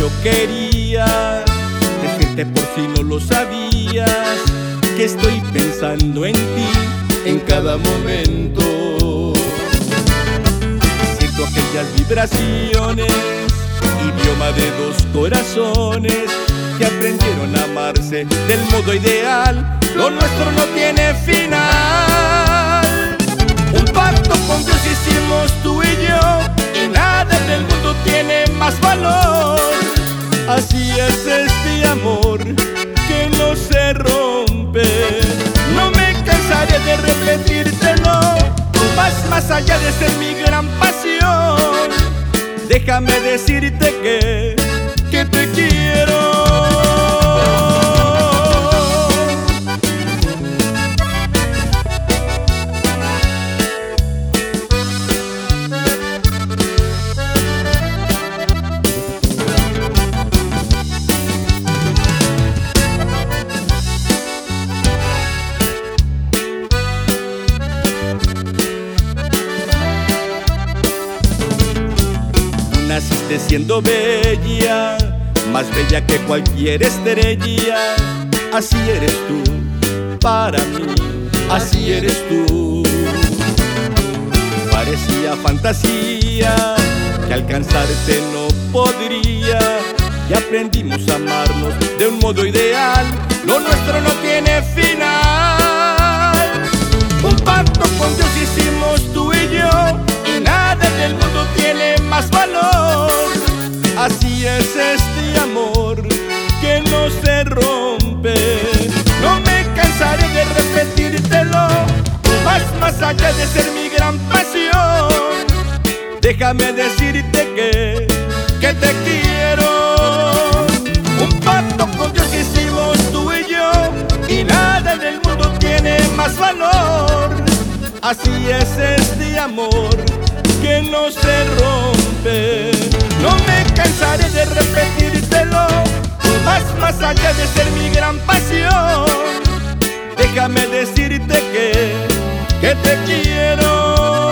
yo quería decirte por si no lo sabías que estoy pensando en ti en cada momento. Siento aquellas vibraciones, idioma de dos corazones que aprendieron a amarse del modo ideal. Lo nuestro no tiene final. Es este amor que no se rompe. No me cansaré de repetírtelo. Tú vas más allá de ser mi gran pasión. Déjame decirte que, que te quiero. Siendo bella, más bella que cualquier estrella. Así eres tú, para mí, así eres tú. Parecía fantasía que alcanzarte no podría. Y aprendimos a amarnos de un modo ideal. Lo nuestro no tiene final. Un pacto con Así es este amor que no se rompe. No me cansaré de repetírtelo. Vas más allá de ser mi gran pasión. Déjame decirte que, que te quiero. Un pacto con Dios que hicimos tú y yo. Y nada en el mundo tiene más valor. Así es este amor que no se rompe. Más de ser mi gran pasión. Déjame decirte que, que te quiero.